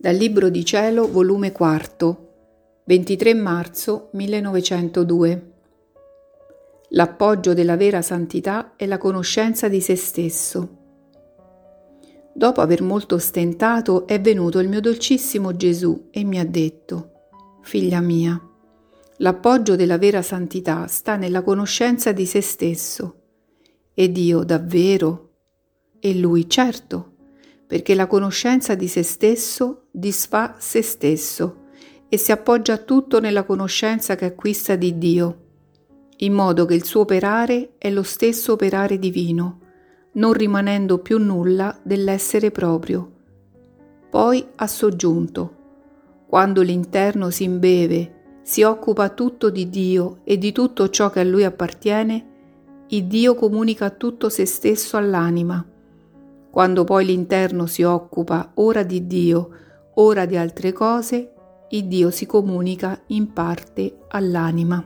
Dal Libro di Cielo, volume 4, 23 marzo 1902. L'appoggio della vera santità è la conoscenza di se stesso. Dopo aver molto stentato è venuto il mio dolcissimo Gesù e mi ha detto, Figlia mia, l'appoggio della vera santità sta nella conoscenza di se stesso. Ed io davvero? E lui certo perché la conoscenza di se stesso disfa se stesso e si appoggia tutto nella conoscenza che acquista di Dio, in modo che il suo operare è lo stesso operare divino, non rimanendo più nulla dell'essere proprio. Poi ha soggiunto, quando l'interno si imbeve, si occupa tutto di Dio e di tutto ciò che a lui appartiene, il Dio comunica tutto se stesso all'anima quando poi l'interno si occupa ora di Dio, ora di altre cose, il Dio si comunica in parte all'anima.